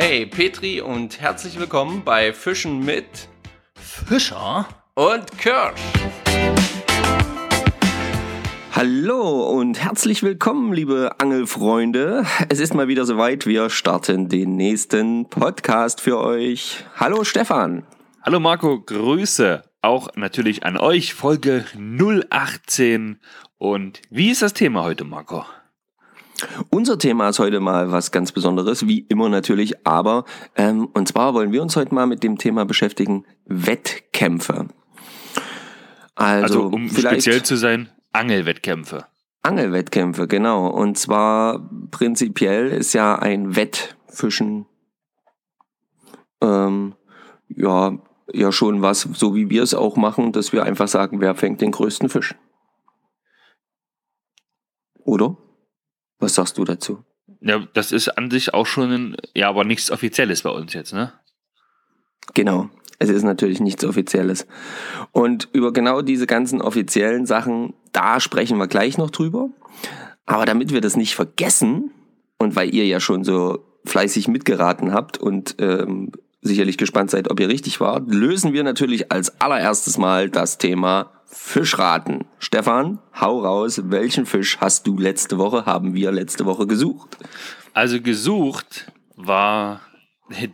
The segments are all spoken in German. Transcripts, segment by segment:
Hey Petri und herzlich willkommen bei Fischen mit Fischer und Kirsch. Hallo und herzlich willkommen, liebe Angelfreunde. Es ist mal wieder soweit. Wir starten den nächsten Podcast für euch. Hallo Stefan. Hallo Marco, Grüße auch natürlich an euch. Folge 018. Und wie ist das Thema heute, Marco? Unser Thema ist heute mal was ganz Besonderes, wie immer natürlich, aber ähm, und zwar wollen wir uns heute mal mit dem Thema beschäftigen, Wettkämpfe. Also, also um speziell zu sein, Angelwettkämpfe. Angelwettkämpfe, genau. Und zwar prinzipiell ist ja ein Wettfischen ähm, ja, ja schon was, so wie wir es auch machen, dass wir einfach sagen, wer fängt den größten Fisch. Oder? Was sagst du dazu? Ja, das ist an sich auch schon ein, ja, aber nichts Offizielles bei uns jetzt, ne? Genau. Es ist natürlich nichts Offizielles. Und über genau diese ganzen offiziellen Sachen, da sprechen wir gleich noch drüber. Aber damit wir das nicht vergessen und weil ihr ja schon so fleißig mitgeraten habt und ähm, sicherlich gespannt seid, ob ihr richtig wart, lösen wir natürlich als allererstes Mal das Thema Fischraten. Stefan, hau raus, welchen Fisch hast du letzte Woche, haben wir letzte Woche gesucht? Also gesucht war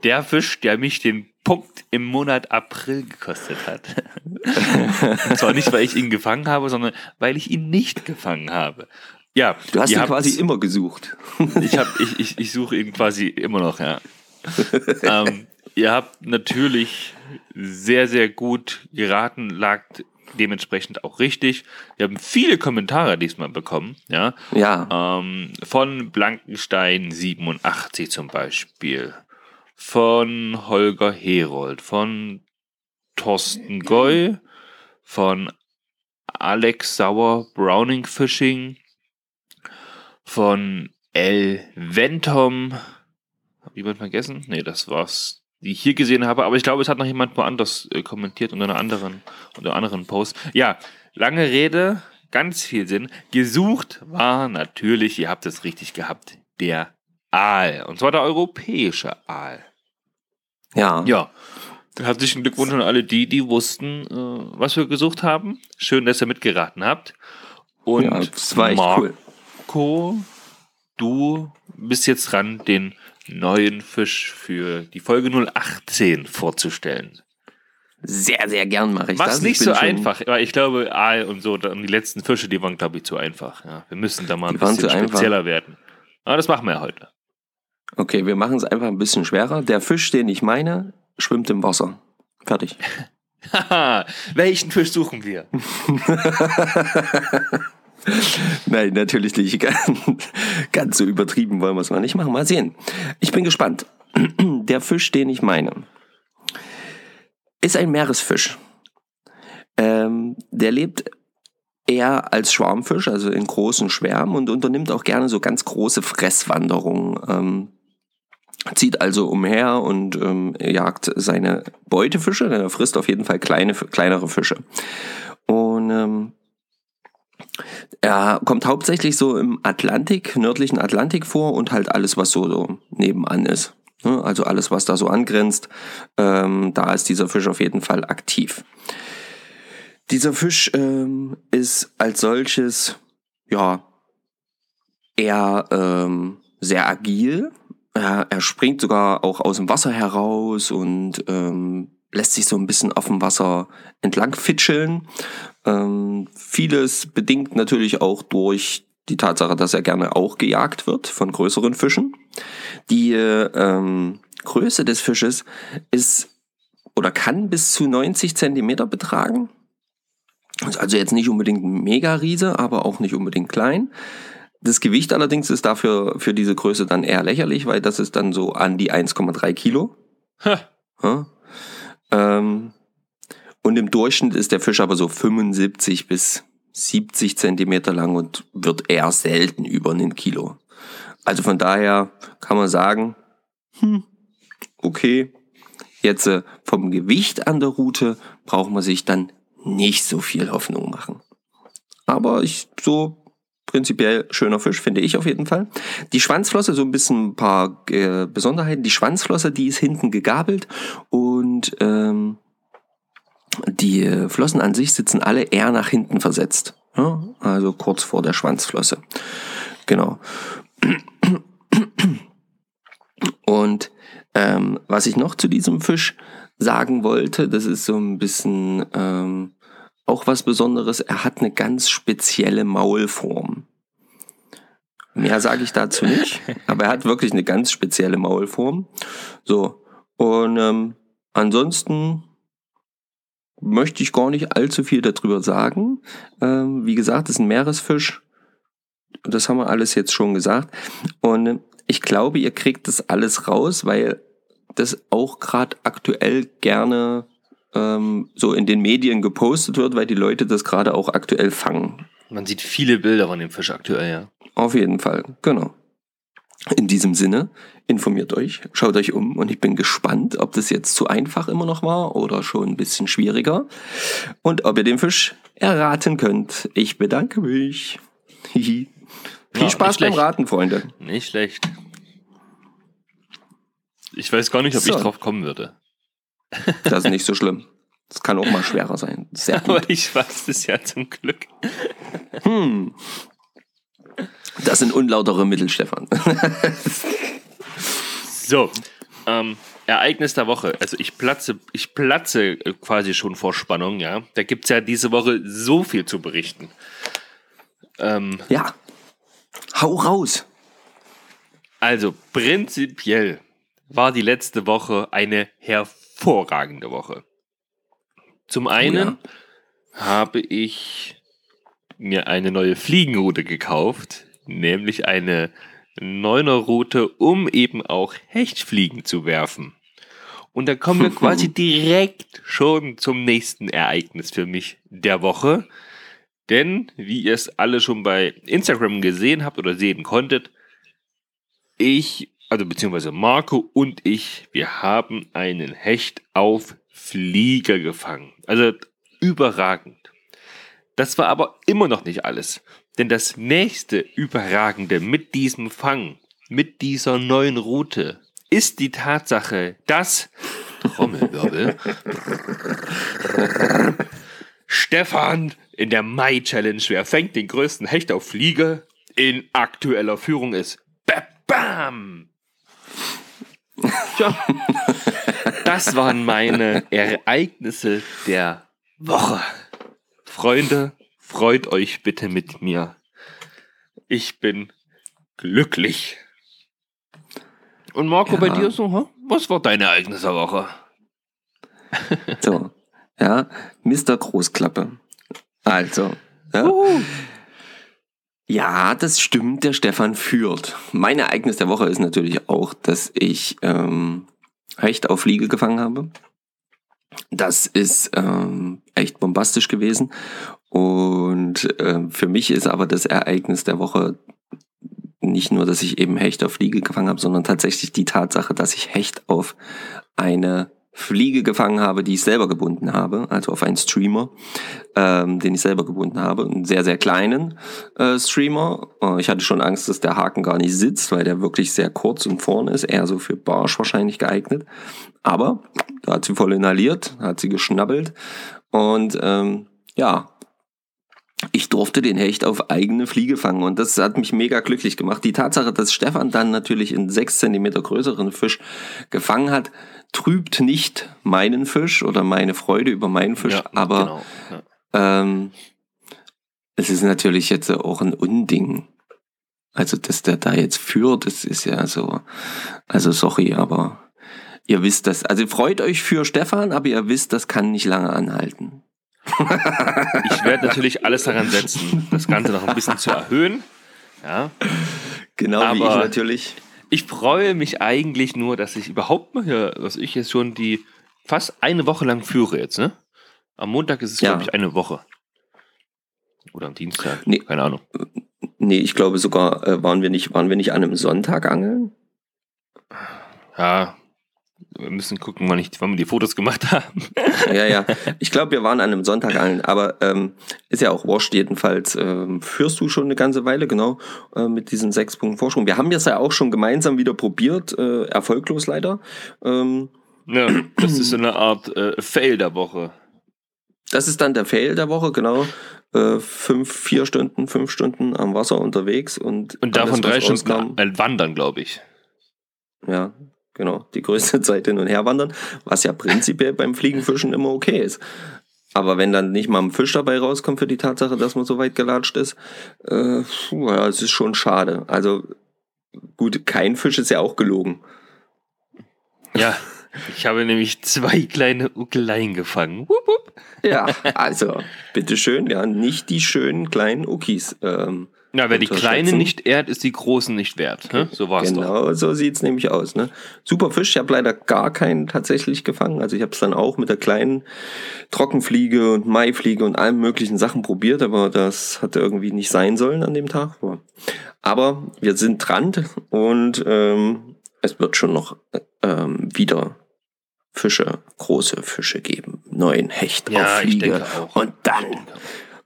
der Fisch, der mich den Punkt im Monat April gekostet hat. Und zwar nicht, weil ich ihn gefangen habe, sondern weil ich ihn nicht gefangen habe. Ja, du hast ihn quasi immer gesucht. ich, hab, ich, ich, ich suche ihn quasi immer noch, ja. ähm, ihr habt natürlich sehr, sehr gut geraten, lagt dementsprechend auch richtig. Wir haben viele Kommentare diesmal bekommen, ja. Ja. Ähm, von Blankenstein 87 zum Beispiel, von Holger Herold, von Thorsten Goy, von Alex Sauer Browning Fishing, von L. Ventom. Hab jemand vergessen? Nee, das war's die ich hier gesehen habe, aber ich glaube, es hat noch jemand woanders äh, kommentiert unter einer anderen, unter anderen Post. Ja, lange Rede, ganz viel Sinn. Gesucht war natürlich, ihr habt es richtig gehabt, der Aal. Und zwar der europäische Aal. Ja. Ja. Herzlichen Glückwunsch an alle die, die wussten, äh, was wir gesucht haben. Schön, dass ihr mitgeraten habt. Und ja, Marco, cool. du bist jetzt dran, den neuen Fisch für die Folge 018 vorzustellen. Sehr, sehr gern mache ich Was das. Was nicht so einfach, weil ich glaube, Aal und so, die letzten Fische, die waren, glaube ich, zu einfach. Ja, wir müssen da mal ein bisschen spezieller einfach. werden. Aber das machen wir ja heute. Okay, wir machen es einfach ein bisschen schwerer. Der Fisch, den ich meine, schwimmt im Wasser. Fertig. Welchen Fisch suchen wir? Nein, natürlich nicht. Ganz so übertrieben wollen wir es mal nicht machen. Mal sehen. Ich bin gespannt. Der Fisch, den ich meine, ist ein Meeresfisch. Ähm, der lebt eher als Schwarmfisch, also in großen Schwärmen und unternimmt auch gerne so ganz große Fresswanderungen. Ähm, zieht also umher und ähm, jagt seine Beutefische. Er frisst auf jeden Fall kleine, kleinere Fische. Und ähm, er kommt hauptsächlich so im Atlantik, nördlichen Atlantik vor und halt alles, was so, so nebenan ist. Ne? Also alles, was da so angrenzt, ähm, da ist dieser Fisch auf jeden Fall aktiv. Dieser Fisch ähm, ist als solches, ja, eher ähm, sehr agil. Er, er springt sogar auch aus dem Wasser heraus und ähm, lässt sich so ein bisschen auf dem Wasser entlang fitscheln. Ähm, vieles bedingt natürlich auch durch die Tatsache, dass er gerne auch gejagt wird von größeren Fischen. Die ähm, Größe des Fisches ist oder kann bis zu 90 Zentimeter betragen. Ist also jetzt nicht unbedingt ein Mega-Riese, aber auch nicht unbedingt klein. Das Gewicht allerdings ist dafür für diese Größe dann eher lächerlich, weil das ist dann so an die 1,3 Kilo. Ja? Ähm, und im Durchschnitt ist der Fisch aber so 75 bis 70 Zentimeter lang und wird eher selten über einen Kilo. Also von daher kann man sagen, hm, okay, jetzt äh, vom Gewicht an der Route braucht man sich dann nicht so viel Hoffnung machen. Aber ich so prinzipiell schöner Fisch, finde ich auf jeden Fall. Die Schwanzflosse, so ein bisschen ein paar äh, Besonderheiten. Die Schwanzflosse, die ist hinten gegabelt und ähm, die Flossen an sich sitzen alle eher nach hinten versetzt. Ja? Also kurz vor der Schwanzflosse. Genau. Und ähm, was ich noch zu diesem Fisch sagen wollte, das ist so ein bisschen ähm, auch was Besonderes. Er hat eine ganz spezielle Maulform. Mehr sage ich dazu nicht, aber er hat wirklich eine ganz spezielle Maulform. So, und ähm, ansonsten möchte ich gar nicht allzu viel darüber sagen. Ähm, wie gesagt, es ist ein Meeresfisch. Das haben wir alles jetzt schon gesagt. Und ich glaube, ihr kriegt das alles raus, weil das auch gerade aktuell gerne ähm, so in den Medien gepostet wird, weil die Leute das gerade auch aktuell fangen. Man sieht viele Bilder von dem Fisch aktuell, ja. Auf jeden Fall, genau. In diesem Sinne, informiert euch, schaut euch um und ich bin gespannt, ob das jetzt zu einfach immer noch war oder schon ein bisschen schwieriger und ob ihr den Fisch erraten könnt. Ich bedanke mich. Viel Ja, Spaß beim. Raten, Freunde. Nicht schlecht. Ich weiß gar nicht, ob So. ich drauf kommen würde. Das ist nicht so schlimm. Das kann auch mal schwerer sein. Sehr gut. Aber ich weiß es ja zum Glück. Hm. Das sind unlautere Mittel, Stefan. So, ähm, Ereignis der Woche. Also ich platze, ich platze quasi schon vor Spannung, ja. Da gibt es ja diese Woche so viel zu berichten. Ähm, Ja. Hau raus. also prinzipiell war die letzte Woche eine hervorragende Woche. Zum einen habe ich mir eine neue Fliegenroute gekauft, nämlich eine Neuner-Route, um eben auch Hechtfliegen zu werfen. Und da kommen wir quasi direkt schon zum nächsten Ereignis für mich der Woche. Denn, wie ihr es alle schon bei Instagram gesehen habt oder sehen konntet, ich, also beziehungsweise Marco und ich, wir haben einen Hecht auf Flieger gefangen. Also überragend. Das war aber immer noch nicht alles. Denn das nächste Überragende mit diesem Fang, mit dieser neuen Route, ist die Tatsache, dass Trommelwirbel Stefan in der Mai-Challenge, wer fängt den größten Hecht auf Fliege, in aktueller Führung ist. Ba- Bam! Tja, das waren meine Ereignisse der Woche. Freunde, freut euch bitte mit mir. Ich bin glücklich. Und Marco, Ja. bei dir so, was war deine Ereignis der Woche? So. Ja. Mr. Großklappe. Also. Ja. Ja, das stimmt, der Stefan führt. Mein Ereignis der Woche ist natürlich auch, dass ich ähm, Hecht auf Fliege gefangen habe. Das ist ähm, echt bombastisch gewesen. Und ähm, für mich ist aber das Ereignis der Woche nicht nur, dass ich eben Hecht auf Fliege gefangen habe, sondern tatsächlich die Tatsache, dass ich Hecht auf eine Fliege gefangen habe, die ich selber gebunden habe, also auf einen Streamer, ähm, den ich selber gebunden habe, einen sehr, sehr kleinen äh, Streamer. Äh, ich hatte schon Angst, dass der Haken gar nicht sitzt, weil der wirklich sehr kurz und vorne ist, eher so für Barsch wahrscheinlich geeignet. Aber da hat sie voll inhaliert, hat sie geschnabbelt und ähm, ja, ich durfte den Hecht auf eigene Fliege fangen und das hat mich mega glücklich gemacht. Die Tatsache, dass Stefan dann natürlich einen 6 cm größeren Fisch gefangen hat, trübt nicht meinen Fisch oder meine Freude über meinen Fisch, aber genau. Ja. ähm, es ist natürlich jetzt auch ein Unding. Also, dass der da jetzt führt, das ist ja so, also sorry, aber ihr wisst das. Also freut euch für Stefan, aber ihr wisst, das kann nicht lange anhalten. Ich werde natürlich alles daran setzen, das Ganze noch ein bisschen zu erhöhen. Ja. Genau wie ich Aber- natürlich. Ich freue mich eigentlich nur, dass ich überhaupt mal hier, dass ich jetzt schon die fast eine Woche lang führe jetzt, ne? Am Montag ist es, Ja. glaube ich, eine Woche. Oder am Dienstag. Nee. Keine Ahnung. Nee, ich glaube sogar, äh, waren wir nicht, waren wir nicht an einem Sonntag angeln? Ja, Wir müssen gucken, wann, ich, wann wir die Fotos gemacht haben. Ja, ja. Ich glaube, wir waren an einem Sonntag allen, aber ähm, ist ja auch wurscht jedenfalls. Ähm, führst du schon eine ganze Weile, genau, äh, mit diesen sechs Punkten Vorsprung. Wir haben das ja auch schon gemeinsam wieder probiert, äh, erfolglos leider. Ähm, Ja, das ist so eine Art äh, Fail der Woche. das ist dann der Fail der Woche, genau. Äh, fünf, vier Stunden, fünf Stunden am Wasser unterwegs und, Und davon drei Stunden äh, wandern, glaube ich. Ja, genau. Die größte Zeit hin und her wandern, was ja prinzipiell beim Fliegenfischen immer okay ist. Aber wenn dann nicht mal ein Fisch dabei rauskommt für die Tatsache, dass man so weit gelatscht ist, äh, puh, ja, es ist schon schade. Also gut, kein Fisch ist ja auch gelogen. Ja, ich habe nämlich zwei kleine Uckeleien gefangen. Wupp, wupp. Ja, also bitteschön, ja, nicht die schönen kleinen Ukis. Ähm, Ja, wer die. Kleinen nicht ehrt, ist die Großen nicht wert. Ne? So war es doch. Genau, so sieht's nämlich aus. Ne? Super Fisch, ich habe leider gar keinen tatsächlich gefangen. Also ich habe es dann auch mit der kleinen Trockenfliege und Maifliege und allen möglichen Sachen probiert, aber das hatte irgendwie nicht sein sollen an dem Tag. Aber wir sind dran und ähm, es wird schon noch ähm, wieder Fische, große Fische geben. Neuen Hecht Ja, auf ich Fliege. Und dann,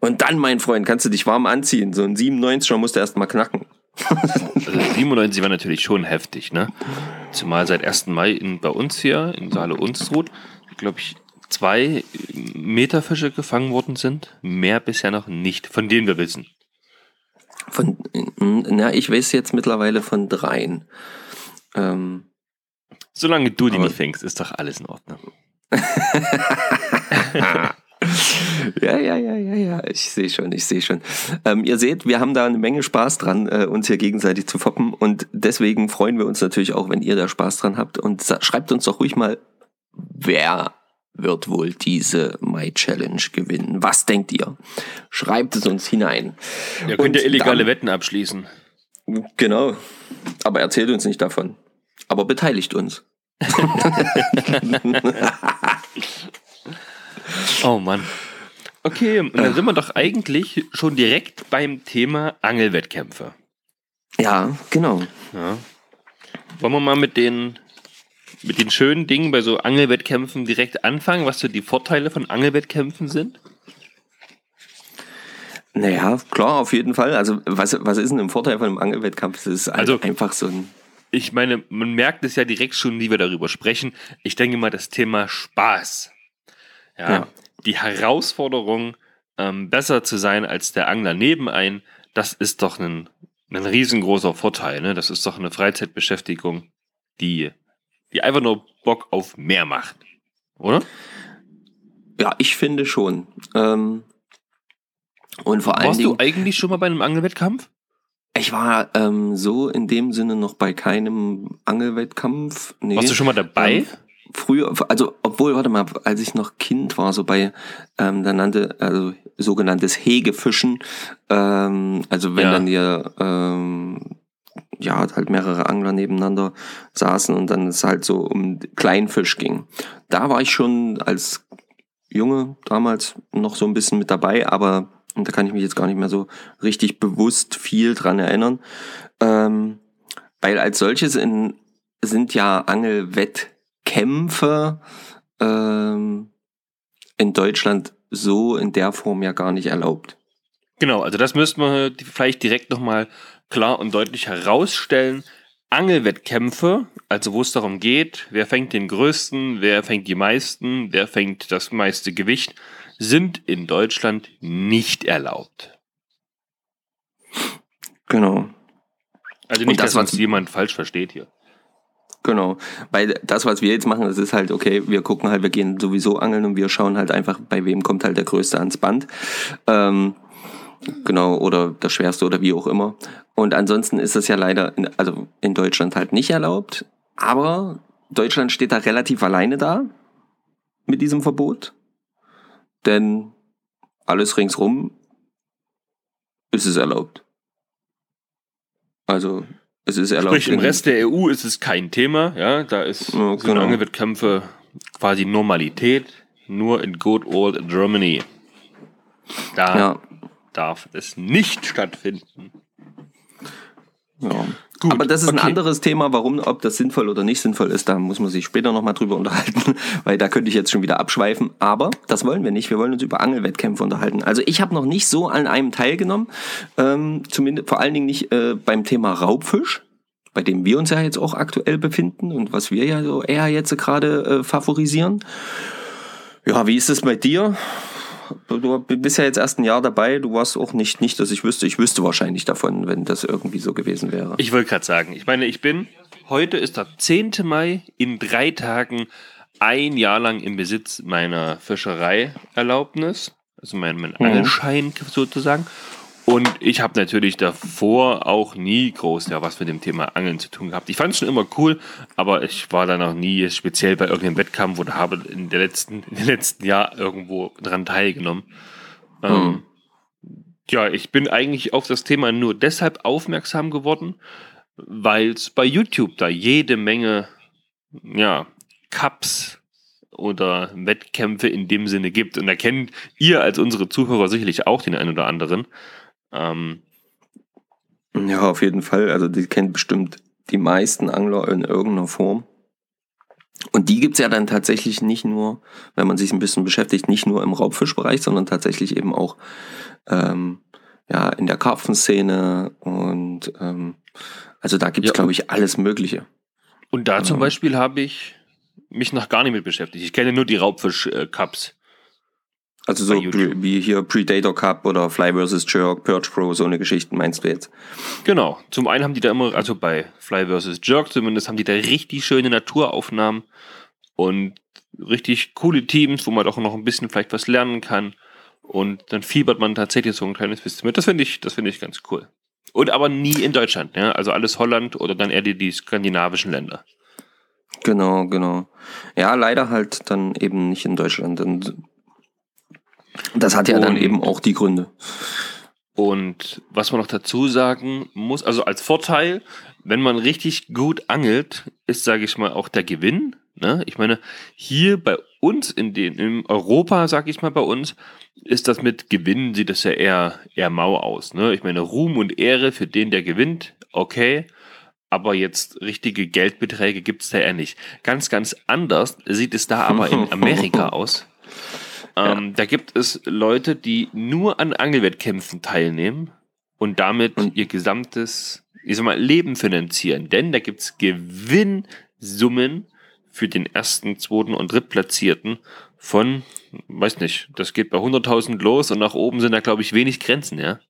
und dann, mein Freund, kannst du dich warm anziehen. So ein 97er musst du erst mal knacken. Also 97 war natürlich schon heftig, ne? Zumal seit 1. Mai in, bei uns hier in Saale Unstrut, glaube ich, zwei Meterfische gefangen worden sind. Mehr bisher noch nicht, von denen wir wissen. Von, na, ich weiß jetzt mittlerweile von dreien. Ähm, Solange du die nicht fängst, ist doch alles in Ordnung. ja, ja, ja, ja, ja, ich sehe schon, ich sehe schon. Ähm, ihr seht, wir haben da eine Menge Spaß dran, äh, uns hier gegenseitig zu foppen und deswegen freuen wir uns natürlich auch, wenn ihr da Spaß dran habt und schreibt uns doch ruhig mal, wer wird wohl diese My Challenge gewinnen? Was denkt ihr? Schreibt es uns hinein. Ihr könnt ja Und illegale dann- Wetten abschließen. Genau, aber erzählt uns nicht davon. Aber beteiligt uns. Oh Mann. Okay, und dann sind wir doch eigentlich schon direkt beim Thema Angelwettkämpfe. Ja, genau. Ja. Wollen wir mal mit den, mit den schönen Dingen bei so Angelwettkämpfen direkt anfangen, was so die Vorteile von Angelwettkämpfen sind? Naja, klar, auf jeden Fall. Also, was, was ist denn ein Vorteil von einem Angelwettkampf? Es ist halt Also- einfach so ein. Ich meine, man merkt es ja direkt schon, wie wir darüber sprechen. Ich denke mal, das Thema Spaß. Ja. Ja. Die Herausforderung, ähm, besser zu sein als der Angler nebenein, das ist doch ein, ein riesengroßer Vorteil. Ne? Das ist doch eine Freizeitbeschäftigung, die, die einfach nur Bock auf mehr macht. Oder? Ja, ich finde schon. Ähm, und vor allen Warst du Dingen, eigentlich schon mal bei einem Angelwettkampf? ich war ähm, so in dem Sinne noch bei keinem Angelwettkampf. Nee. Warst du schon mal dabei? Ähm, früher, also obwohl, warte mal, als ich noch Kind war, so bei, ähm, da nannte, also sogenanntes Hegefischen, ähm, also wenn Ja. dann hier, ähm, ja, halt mehrere Angler nebeneinander saßen und dann es halt so um Kleinfisch ging. Da war ich schon als Junge damals noch so ein bisschen mit dabei, aber und da kann ich mich jetzt gar nicht mehr so richtig bewusst viel dran erinnern. Ähm, weil als solches in, sind ja Angelwettkämpfe ähm, in Deutschland so in der Form ja gar nicht erlaubt. Genau, also das müssten wir vielleicht direkt nochmal klar und deutlich herausstellen. Angelwettkämpfe, also wo es darum geht, wer fängt den größten, wer fängt die meisten, wer fängt das meiste Gewicht, sind in Deutschland nicht erlaubt. Genau. Also nicht, das, dass uns jemand falsch versteht hier. Genau, weil das, was wir jetzt machen, das ist halt, okay, wir gucken halt, wir gehen sowieso angeln und wir schauen halt einfach, bei wem kommt halt der Größte ans Band. Ähm, genau, oder der Schwerste oder wie auch immer. Und ansonsten ist das ja leider, in, also in Deutschland halt nicht erlaubt. Aber Deutschland steht da relativ alleine da mit diesem Verbot. Denn alles ringsrum ist es erlaubt. Also, es ist erlaubt. Sprich, im Rest der EU ist es kein Thema, ja, da ist, sind genau. Angelwettkämpfe quasi Normalität, nur in good old Germany. Da Ja, darf es nicht stattfinden. Ja. Gut, Aber das ist okay. ein anderes Thema, warum, ob das sinnvoll oder nicht sinnvoll ist, da muss man sich später nochmal drüber unterhalten, weil da könnte ich jetzt schon wieder abschweifen. Aber das wollen wir nicht. Wir wollen uns über Angelwettkämpfe unterhalten. Also ich habe noch nicht so an einem teilgenommen, ähm, zumindest vor allen Dingen nicht äh, beim Thema Raubfisch, bei dem wir uns ja jetzt auch aktuell befinden und was wir ja so eher jetzt gerade äh, favorisieren. Ja, wie ist es bei dir? Du bist ja jetzt erst ein Jahr dabei, du warst auch nicht, nicht, dass ich wüsste, ich wüsste wahrscheinlich davon, wenn das irgendwie so gewesen wäre. Ich wollte gerade sagen, ich meine, ich bin, heute ist der 10. Mai, in drei Tagen ein Jahr lang im Besitz meiner Fischereierlaubnis, also mein, mein mhm. Angelschein sozusagen. Und ich habe natürlich davor auch nie groß ja, was mit dem Thema Angeln zu tun gehabt. Ich fand es schon immer cool, aber ich war da noch nie speziell bei irgendeinem Wettkampf oder habe in, der letzten, in den letzten Jahr irgendwo dran teilgenommen. Ähm, hm. Ähm, ja, ich bin eigentlich auf das Thema nur deshalb aufmerksam geworden, weil es bei YouTube da jede Menge ja, Cups oder Wettkämpfe in dem Sinne gibt. Und da kennt ihr als unsere Zuhörer sicherlich auch den einen oder anderen. Ähm, ja, auf jeden Fall. Also die kennt bestimmt die meisten Angler in irgendeiner Form. Und die gibt's ja dann tatsächlich nicht nur, wenn man sich ein bisschen beschäftigt, nicht nur im Raubfischbereich, sondern tatsächlich eben auch ähm, ja, in der Karpfenszene und ähm, also da gibt's ja, glaube ich, alles Mögliche. Und da zum ähm. Beispiel habe ich mich noch gar nicht mit beschäftigt. Ich kenne nur die Raubfisch-Cups. Also so wie hier Predator Cup oder Fly vs. Jerk, Perch Pro, so eine Geschichten meinst du jetzt? Genau. Zum einen haben die da immer, also bei Fly vs. Jerk zumindest, haben die da richtig schöne Naturaufnahmen und richtig coole Teams, wo man doch noch ein bisschen vielleicht was lernen kann. Und dann fiebert man tatsächlich so ein kleines bisschen mit. Das finde ich, das finde ich ganz cool. Und aber nie in Deutschland, ja. Also alles Holland oder dann eher die, die skandinavischen Länder. Genau, genau. Ja, leider halt dann eben nicht in Deutschland. Und das hat ja und, dann eben auch die Gründe. Und was man noch dazu sagen muss, also als Vorteil, wenn man richtig gut angelt, ist, sage ich mal, auch der Gewinn. Ne? Ich meine, hier bei uns in den, in Europa, sage ich mal, bei uns, ist das mit Gewinnen, sieht das ja eher, eher mau aus. Ne? Ich meine, Ruhm und Ehre für den, der gewinnt, okay. Aber jetzt richtige Geldbeträge gibt es da eher nicht. Ganz, ganz anders sieht es da aber in Amerika aus. Ähm, ja. Da gibt es Leute, die nur an Angelwettkämpfen teilnehmen und damit und ihr gesamtes, ich sag mal, Leben finanzieren. Denn da gibt es Gewinnsummen für den ersten, zweiten und drittplatzierten von, weiß nicht, das geht bei 100.000 los und nach oben sind da, glaube ich, wenig Grenzen, ja.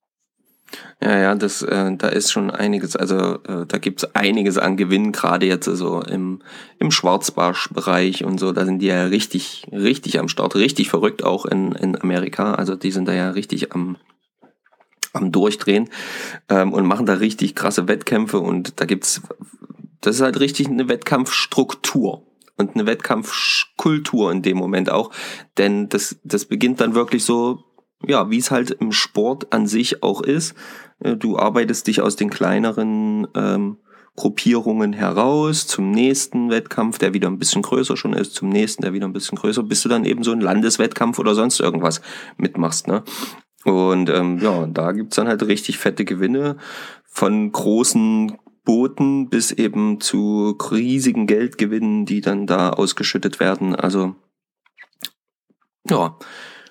Ja, ja, das, äh, da ist schon einiges, also äh, da gibt's einiges an Gewinn, gerade jetzt so also im, im Schwarzbarsch-Bereich und so, da sind die ja richtig, richtig am Start, richtig verrückt auch in, in Amerika. Also die sind da ja richtig am, am Durchdrehen ähm, und machen da richtig krasse Wettkämpfe. Und da gibt's, das ist halt richtig eine Wettkampfstruktur und eine Wettkampfkultur in dem Moment auch, denn das, das beginnt dann wirklich so ja, wie es halt im Sport an sich auch ist. Äh, du arbeitest dich aus den kleineren ähm, Gruppierungen heraus zum nächsten Wettkampf, der wieder ein bisschen größer schon ist, zum nächsten, der wieder ein bisschen größer, bis du dann eben so einen Landeswettkampf oder sonst irgendwas mitmachst. Ne? Und ähm, ja, da gibt's dann halt richtig fette Gewinne von großen Booten bis eben zu riesigen Geldgewinnen, die dann da ausgeschüttet werden. Also ja,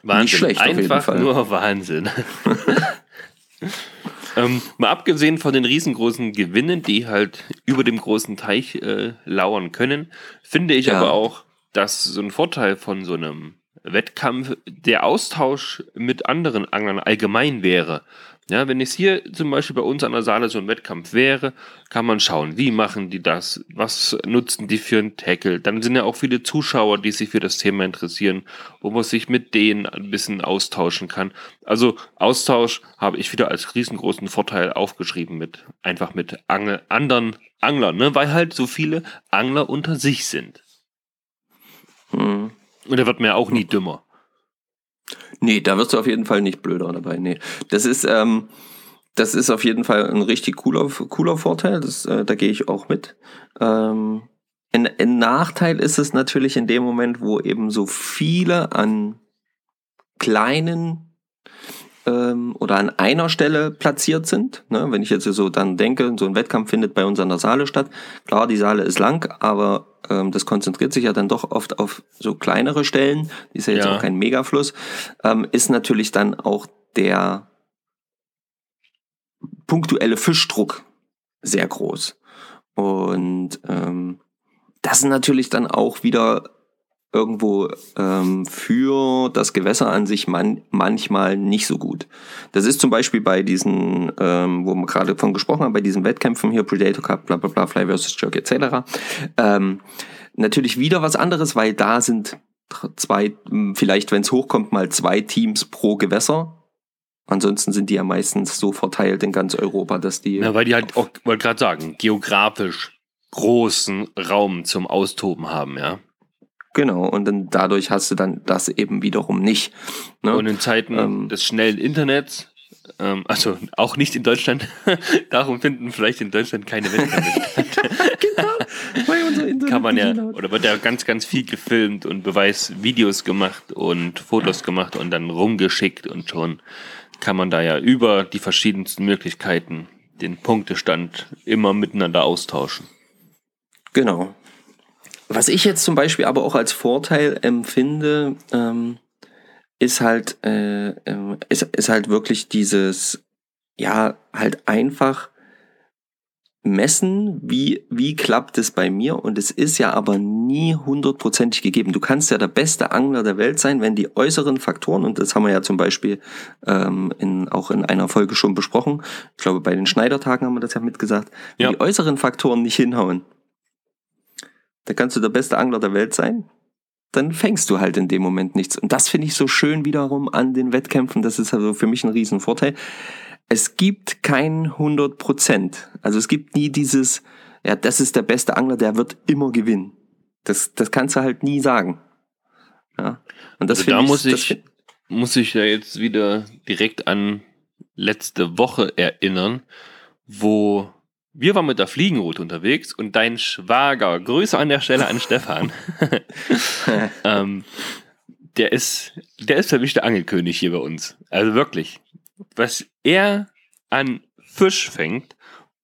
Wahnsinn. Nicht schlecht, Einfach nur Wahnsinn. ähm, mal abgesehen von den riesengroßen Gewinnen, die halt über dem großen Teich äh, lauern können, finde ich ja. aber auch, dass so ein Vorteil von so einem Wettkampf der Austausch mit anderen Anglern allgemein wäre. Ja, wenn es hier zum Beispiel bei uns an der Saale so ein Wettkampf wäre, kann man schauen, wie machen die das, was nutzen die für einen Tackle. Dann sind ja auch viele Zuschauer, die sich für das Thema interessieren, wo man sich mit denen ein bisschen austauschen kann. Also Austausch habe ich wieder als riesengroßen Vorteil aufgeschrieben mit einfach mit Angel, anderen Anglern, ne? weil halt so viele Angler unter sich sind. Hm. Und da wird mir auch nie dümmer. Nee, da wirst du auf jeden Fall nicht blöder dabei. Nee. Das ist, ähm, das ist auf jeden Fall ein richtig cooler, cooler Vorteil. Das, äh, da gehe ich auch mit. Ähm, ein, ein Nachteil ist es natürlich in dem Moment, wo eben so viele an kleinen ähm, oder an einer Stelle platziert sind. Ne? Wenn ich jetzt so dann denke, so ein Wettkampf findet bei uns an der Saale statt. Klar, die Saale ist lang, aber ähm, das konzentriert sich ja dann doch oft auf so kleinere Stellen. Die ist ja jetzt Ja. auch kein Megafluss. Ähm, ist natürlich dann auch der punktuelle Fischdruck sehr groß. Und ähm, das ist natürlich dann auch wieder irgendwo ähm, für das Gewässer an sich man, manchmal nicht so gut. Das ist zum Beispiel bei diesen, ähm, wo wir gerade von gesprochen haben, bei diesen Wettkämpfen hier, Predator Cup, bla bla bla, Fly vs. Jerk etc. Ähm, natürlich wieder was anderes, weil da sind zwei, m, vielleicht wenn es hochkommt, mal zwei Teams pro Gewässer. Ansonsten sind die ja meistens so verteilt in ganz Europa, dass die Ja, weil die halt auch, wollte gerade sagen, geografisch großen Raum zum Austoben haben, ja. Genau, und dann dadurch hast du dann das eben wiederum nicht. Ne? Und in Zeiten Ähm. des schnellen Internets, ähm, also auch nicht in Deutschland, darum finden vielleicht in Deutschland keine Wettkämpfe statt, Weil unser Internet kann man ja, oder wird ja ganz, ganz viel gefilmt und Beweisvideos gemacht und Fotos gemacht und dann rumgeschickt und schon kann man da ja über die verschiedensten Möglichkeiten den Punktestand immer miteinander austauschen. Genau. Was ich jetzt zum Beispiel aber auch als Vorteil empfinde, ähm, ist halt, äh, ähm, ist, ist halt wirklich dieses, ja, halt einfach messen, wie, wie klappt es bei mir und es ist ja aber nie hundertprozentig gegeben. Du kannst ja der beste Angler der Welt sein, wenn die äußeren Faktoren, und das haben wir ja zum Beispiel ähm, in, auch in einer Folge schon besprochen, ich glaube bei den Schneidertagen haben wir das ja mitgesagt, wenn Ja. die äußeren Faktoren nicht hinhauen, da kannst du der beste Angler der Welt sein, dann fängst du halt in dem Moment nichts. Und das finde ich so schön wiederum an den Wettkämpfen. Das ist also für mich ein Riesenvorteil. Es gibt kein 100 Prozent. Also es gibt nie dieses, ja, das ist der beste Angler, der wird immer gewinnen. Das, das kannst du halt nie sagen. Ja. Und das Also da ich, muss ich- muss ich ja jetzt wieder direkt an letzte Woche erinnern, wo wir waren mit der Fliegenroute unterwegs und dein Schwager, Grüße an der Stelle an Stefan, ähm, der ist, der ist für mich der Angelkönig hier bei uns. Also wirklich. Was er an Fisch fängt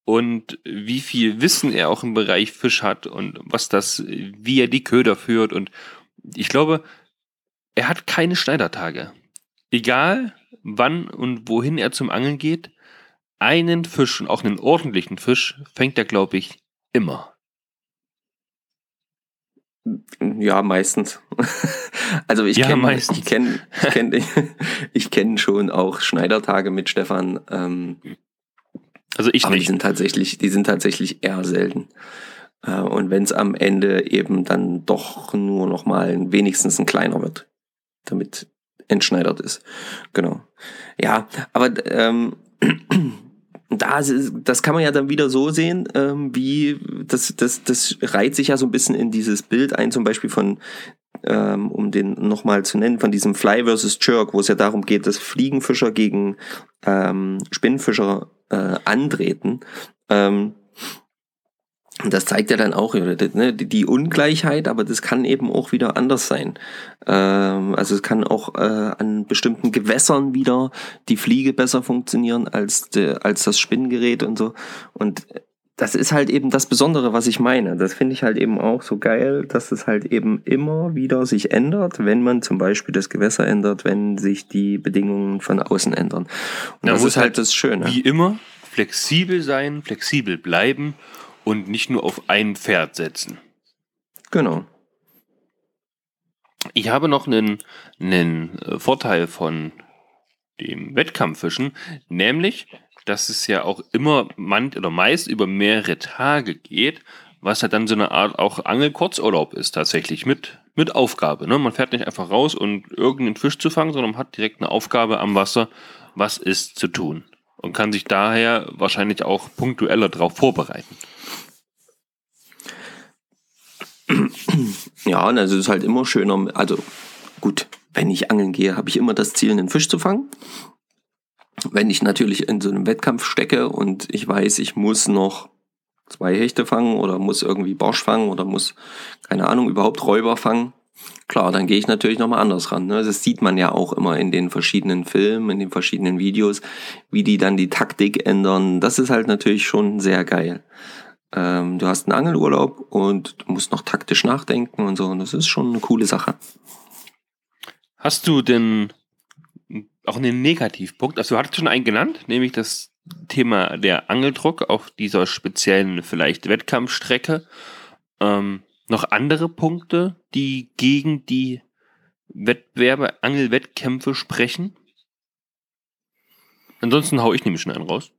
und wie viel Wissen er auch im Bereich Fisch hat und was das, wie er die Köder führt und ich glaube, er hat keine Schneidertage. Egal wann und wohin er zum Angeln geht, einen Fisch und auch einen ordentlichen Fisch fängt er, glaube ich, immer. Ja, meistens. Also ich Ja, kenne ich kenn, ich kenn, ich kenn schon auch Schneidertage mit Stefan. Ähm, Also ich aber die nicht. sind tatsächlich, die sind tatsächlich eher selten. Äh, und wenn es am Ende eben dann doch nur noch mal wenigstens ein kleiner wird, damit entschneidert ist. Genau. Ja, aber ähm, da das kann man ja dann wieder so sehen, ähm, wie das, das, das reiht sich ja so ein bisschen in dieses Bild ein, zum Beispiel von, ähm, um den nochmal zu nennen, von diesem Fly versus Jerk, wo es ja darum geht, dass Fliegenfischer gegen ähm, Spinnenfischer äh, antreten. Ähm, das zeigt ja dann auch ne, die Ungleichheit, aber das kann eben auch wieder anders sein. Ähm, also es kann auch äh, an bestimmten Gewässern wieder die Fliege besser funktionieren als, de, als das Spinngerät und so. Und das ist halt eben das Besondere, was ich meine. Das finde ich halt eben auch so geil, dass es halt eben immer wieder sich ändert, wenn man zum Beispiel das Gewässer ändert, wenn sich die Bedingungen von außen ändern. Und Ja, das ist halt halt das Schöne. Wie immer, flexibel sein, flexibel bleiben und nicht nur auf ein Pferd setzen. Genau. Ich habe noch einen, einen äh, Vorteil von dem Wettkampffischen, nämlich, dass es ja auch immer man, oder meist über mehrere Tage geht, was ja dann so eine Art auch Angelkurzurlaub ist tatsächlich mit, mit Aufgabe. Ne? Man fährt nicht einfach raus und irgendeinen Fisch zu fangen, sondern man hat direkt eine Aufgabe am Wasser, was ist zu tun. Und kann sich daher wahrscheinlich auch punktueller darauf vorbereiten. Ja, also es ist halt immer schöner, also gut, wenn ich angeln gehe, habe ich immer das Ziel, einen Fisch zu fangen. Wenn ich natürlich in so einem Wettkampf stecke und ich weiß, ich muss noch zwei Hechte fangen oder muss irgendwie Barsch fangen oder muss, keine Ahnung, überhaupt Räuber fangen, Klar, dann gehe ich natürlich nochmal anders ran. Ne? Das sieht man ja auch immer in den verschiedenen Filmen, in den verschiedenen Videos, wie die dann die Taktik ändern. Das ist halt natürlich schon sehr geil. Ähm, du hast einen Angelurlaub und musst noch taktisch nachdenken und so. Und das ist schon eine coole Sache. Hast du denn auch einen Negativpunkt? Also du hattest schon einen genannt, nämlich das Thema der Angeldruck auf dieser speziellen vielleicht Wettkampfstrecke. Ähm, noch andere Punkte, die gegen die Wettbewerbe, Angelwettkämpfe sprechen? Ansonsten hau ich nämlich schon einen raus.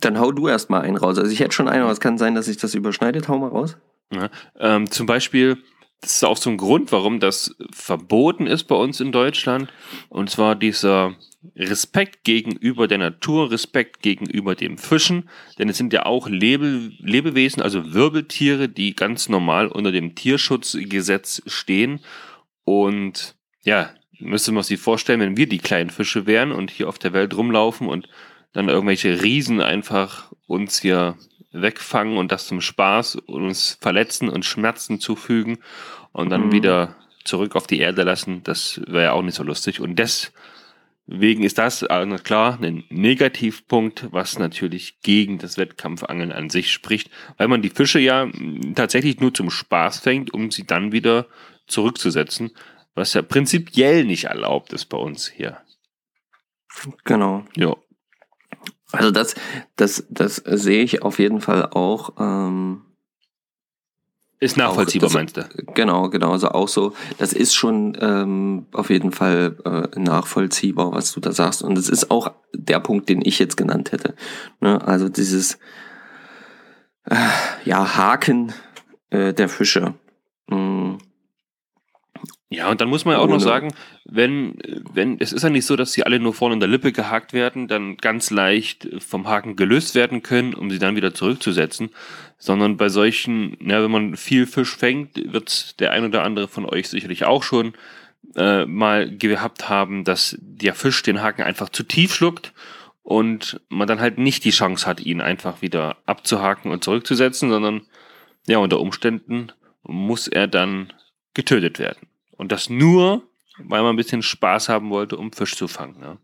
Dann hau du erst mal einen raus. Also ich hätte schon einen, aber es kann sein, dass sich das überschneidet. Hau mal raus. Ja, ähm, zum Beispiel, das ist auch so ein Grund, warum das verboten ist bei uns in Deutschland. Und zwar dieser Respekt gegenüber der Natur, Respekt gegenüber dem Fischen, denn es sind ja auch Lebe, Lebewesen, also Wirbeltiere, die ganz normal unter dem Tierschutzgesetz stehen. Und ja, müsste man sich vorstellen, wenn wir die kleinen Fische wären und hier auf der Welt rumlaufen und dann irgendwelche Riesen einfach uns hier wegfangen und das zum Spaß und uns verletzen und Schmerzen zufügen und dann mhm. wieder zurück auf die Erde lassen, das wäre ja auch nicht so lustig. Und das Wegen ist das, klar, ein Negativpunkt, was natürlich gegen das Wettkampfangeln an sich spricht, weil man die Fische ja tatsächlich nur zum Spaß fängt, um sie dann wieder zurückzusetzen, was ja prinzipiell nicht erlaubt ist bei uns hier. Genau. Ja. Also das, das, das sehe ich auf jeden Fall auch ähm, ist nachvollziehbar, auch, das, meinst du? Genau, genau. Also auch so, das ist schon ähm, auf jeden Fall äh, nachvollziehbar, was du da sagst. Und es ist auch der Punkt, den ich jetzt genannt hätte. Ne? Also dieses äh, ja, Haken äh, der Fische. Mhm. Ja, und dann muss man ja auch noch sagen, wenn, wenn, es ist ja nicht so, dass sie alle nur vorne in der Lippe gehakt werden, dann ganz leicht vom Haken gelöst werden können, um sie dann wieder zurückzusetzen, sondern bei solchen, ja, wenn man viel Fisch fängt, wird der ein oder andere von euch sicherlich auch schon äh, mal gehabt haben, dass der Fisch den Haken einfach zu tief schluckt und man dann halt nicht die Chance hat, ihn einfach wieder abzuhaken und zurückzusetzen, sondern ja, unter Umständen muss er dann getötet werden. Und das nur, weil man ein bisschen Spaß haben wollte, um Fisch zu fangen. Ne?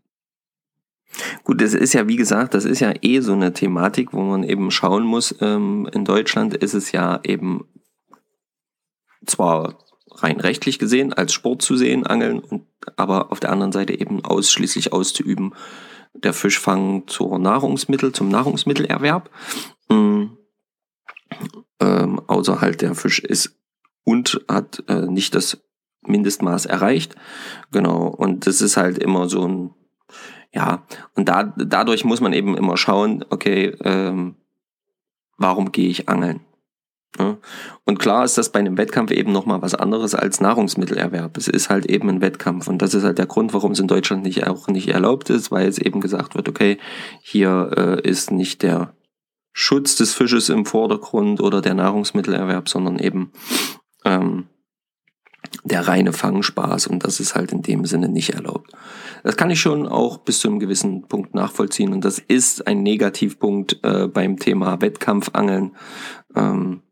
Gut, das ist ja, wie gesagt, das ist ja eh so eine Thematik, wo man eben schauen muss. Ähm, in Deutschland ist es ja eben zwar rein rechtlich gesehen als Sport zu sehen, Angeln, und, aber auf der anderen Seite eben ausschließlich auszuüben, der Fischfang zur Nahrungsmittel, zum Nahrungsmittelerwerb. Mhm. Ähm, außer halt der Fisch ist und hat äh, nicht das Mindestmaß erreicht. Genau. Und das ist halt immer so ein, ja, und da, dadurch muss man eben immer schauen, okay, ähm, warum gehe ich angeln? Ja. Und klar ist das bei einem Wettkampf eben nochmal was anderes als Nahrungsmittelerwerb. Es ist halt eben ein Wettkampf und das ist halt der Grund, warum es in Deutschland nicht auch nicht erlaubt ist, weil es eben gesagt wird, okay, hier äh, ist nicht der Schutz des Fisches im Vordergrund oder der Nahrungsmittelerwerb, sondern eben ähm, der reine Fangspaß und das ist halt in dem Sinne nicht erlaubt. Das kann ich schon auch bis zu einem gewissen Punkt nachvollziehen und das ist ein Negativpunkt äh, beim Thema Wettkampfangeln. Ähm,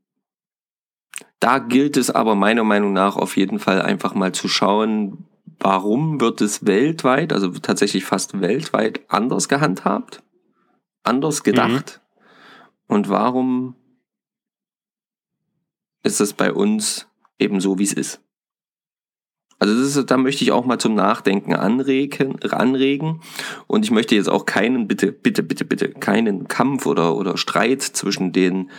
da gilt es aber meiner Meinung nach auf jeden Fall einfach mal zu schauen, warum wird es weltweit, also tatsächlich fast weltweit anders gehandhabt, anders gedacht mhm. und warum ist es bei uns eben so, wie es ist. Also das ist, da möchte ich auch mal zum Nachdenken anregen, anregen. Und ich möchte jetzt auch keinen, bitte, bitte, bitte, bitte, keinen Kampf oder, oder Streit zwischen den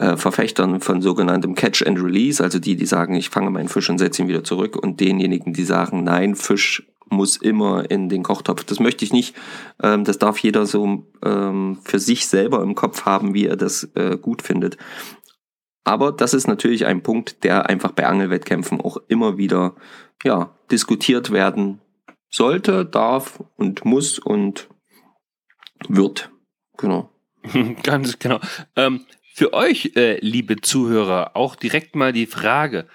äh, Verfechtern von sogenanntem Catch and Release, also die, die sagen, ich fange meinen Fisch und setze ihn wieder zurück, und denjenigen, die sagen, nein, Fisch muss immer in den Kochtopf. Das möchte ich nicht. Ähm, das darf jeder so ähm, für sich selber im Kopf haben, wie er das äh, gut findet. Aber das ist natürlich ein Punkt, der einfach bei Angelwettkämpfen auch immer wieder ja, diskutiert werden sollte, darf und muss und wird. Genau. Ganz genau. Ähm, für euch, äh, liebe Zuhörer, auch direkt mal die Frage.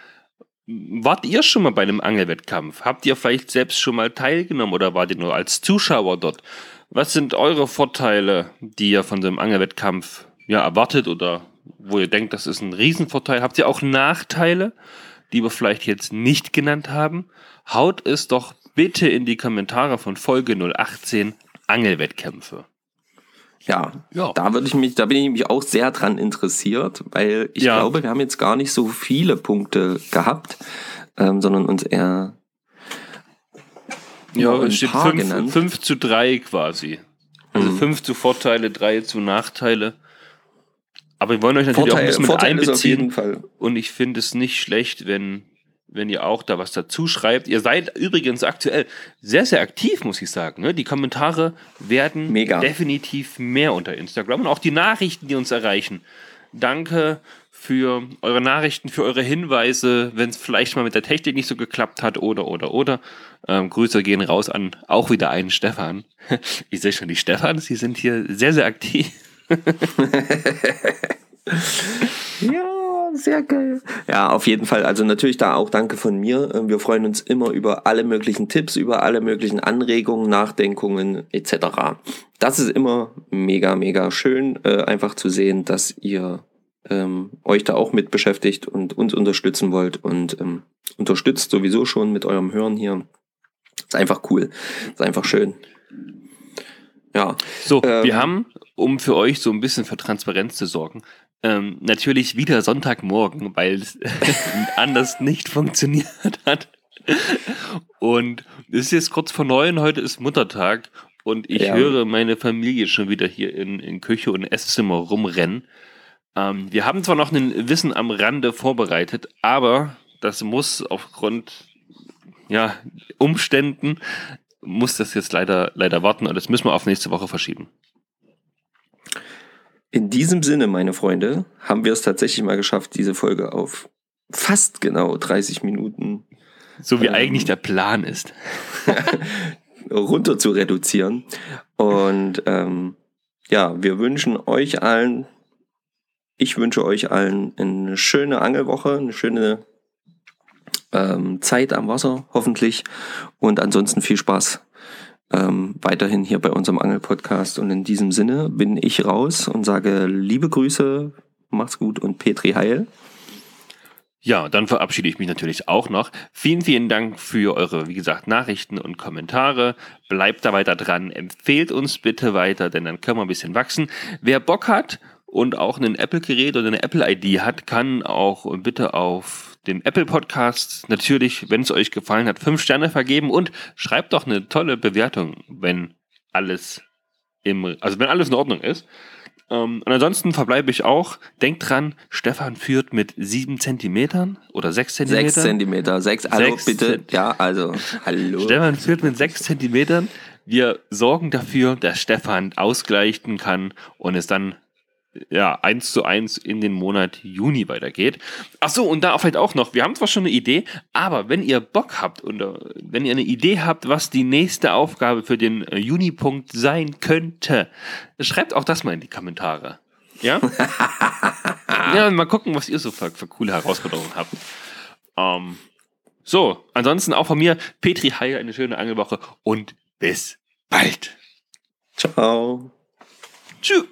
Wart ihr schon mal bei einem Angelwettkampf? Habt ihr vielleicht selbst schon mal teilgenommen oder wart ihr nur als Zuschauer dort? Was sind eure Vorteile, die ihr von so einem Angelwettkampf ja, erwartet oder wo ihr denkt, das ist ein Riesenvorteil? Habt ihr auch Nachteile? Die wir vielleicht jetzt nicht genannt haben, haut es doch bitte in die Kommentare von Folge 018 Angelwettkämpfe. Ja, ja, da würde ich mich, da bin ich mich auch sehr dran interessiert, weil ich ja. glaube, wir haben jetzt gar nicht so viele Punkte gehabt, ähm, sondern uns eher ja, es steht 5 zu 3 quasi. Also 5 mhm. zu Vorteile, 3 zu Nachteile. Aber wir wollen euch natürlich Vorteil, auch ein bisschen mit Vorteil einbeziehen. Und ich finde es nicht schlecht, wenn wenn ihr auch da was dazu schreibt. Ihr seid übrigens aktuell sehr, sehr aktiv, muss ich sagen. Ne? Die Kommentare werden Mega. definitiv mehr unter Instagram und auch die Nachrichten, die uns erreichen. Danke für eure Nachrichten, für eure Hinweise, wenn es vielleicht mal mit der Technik nicht so geklappt hat oder, oder, oder. Ähm, Grüße gehen raus an auch wieder einen Stefan. Ich sehe schon die Stefan, sie sind hier sehr, sehr aktiv. Ja sehr geil. Ja, auf jeden Fall. Also natürlich da auch danke von mir. Ähm, wir freuen uns immer über alle möglichen Tipps, über alle möglichen Anregungen, Nachdenkungen etc. Das ist immer mega, mega schön, äh, einfach zu sehen, dass ihr ähm, euch da auch mit beschäftigt und uns unterstützen wollt und ähm, unterstützt sowieso schon mit eurem Hören hier. Ist einfach cool. Ist einfach schön. Ja. So, ähm, wir haben, um für euch so ein bisschen für Transparenz zu sorgen, ähm, natürlich wieder Sonntagmorgen, weil es anders nicht funktioniert hat. Und es ist jetzt kurz vor neun, heute ist Muttertag und ich ja. höre meine Familie schon wieder hier in, in Küche und Esszimmer rumrennen. Ähm, wir haben zwar noch ein Wissen am Rande vorbereitet, aber das muss aufgrund ja, Umständen, muss das jetzt leider, leider warten und das müssen wir auf nächste Woche verschieben. In diesem Sinne, meine Freunde, haben wir es tatsächlich mal geschafft, diese Folge auf fast genau 30 Minuten. So wie ähm, eigentlich der Plan ist. runter zu reduzieren. Und ähm, ja, wir wünschen euch allen, ich wünsche euch allen eine schöne Angelwoche, eine schöne ähm, Zeit am Wasser, hoffentlich. Und ansonsten viel Spaß ähm, weiterhin hier bei unserem Angel-Podcast. Und in diesem Sinne bin ich raus und sage liebe Grüße, macht's gut und Petri Heil. Ja, dann verabschiede ich mich natürlich auch noch. Vielen, vielen Dank für eure, wie gesagt, Nachrichten und Kommentare. Bleibt da weiter dran. Empfehlt uns bitte weiter, denn dann können wir ein bisschen wachsen. Wer Bock hat und auch ein Apple-Gerät oder eine Apple-ID hat, kann auch bitte auf den Apple Podcast natürlich, wenn es euch gefallen hat, fünf Sterne vergeben und schreibt doch eine tolle Bewertung, wenn alles im, also wenn alles in Ordnung ist. Ähm, und ansonsten verbleibe ich auch. Denkt dran, Stefan führt mit sieben Zentimetern oder sechs Zentimetern. Sechs Zentimeter, sechs, hallo sechs bitte. Zent ja, also, hallo. Stefan führt mit sechs Zentimetern. Wir sorgen dafür, dass Stefan ausgleichen kann und es dann ja, eins zu eins in den Monat Juni weitergeht. Ach so, und da vielleicht auch noch, wir haben zwar schon eine Idee, aber wenn ihr Bock habt und wenn ihr eine Idee habt, was die nächste Aufgabe für den äh, Juni-Punkt sein könnte, schreibt auch das mal in die Kommentare. Ja? ja, mal gucken, was ihr so für, für coole Herausforderungen habt. Ähm, so, ansonsten auch von mir, Petri Heil, eine schöne Angelwoche und bis bald. Ciao. Tschüss.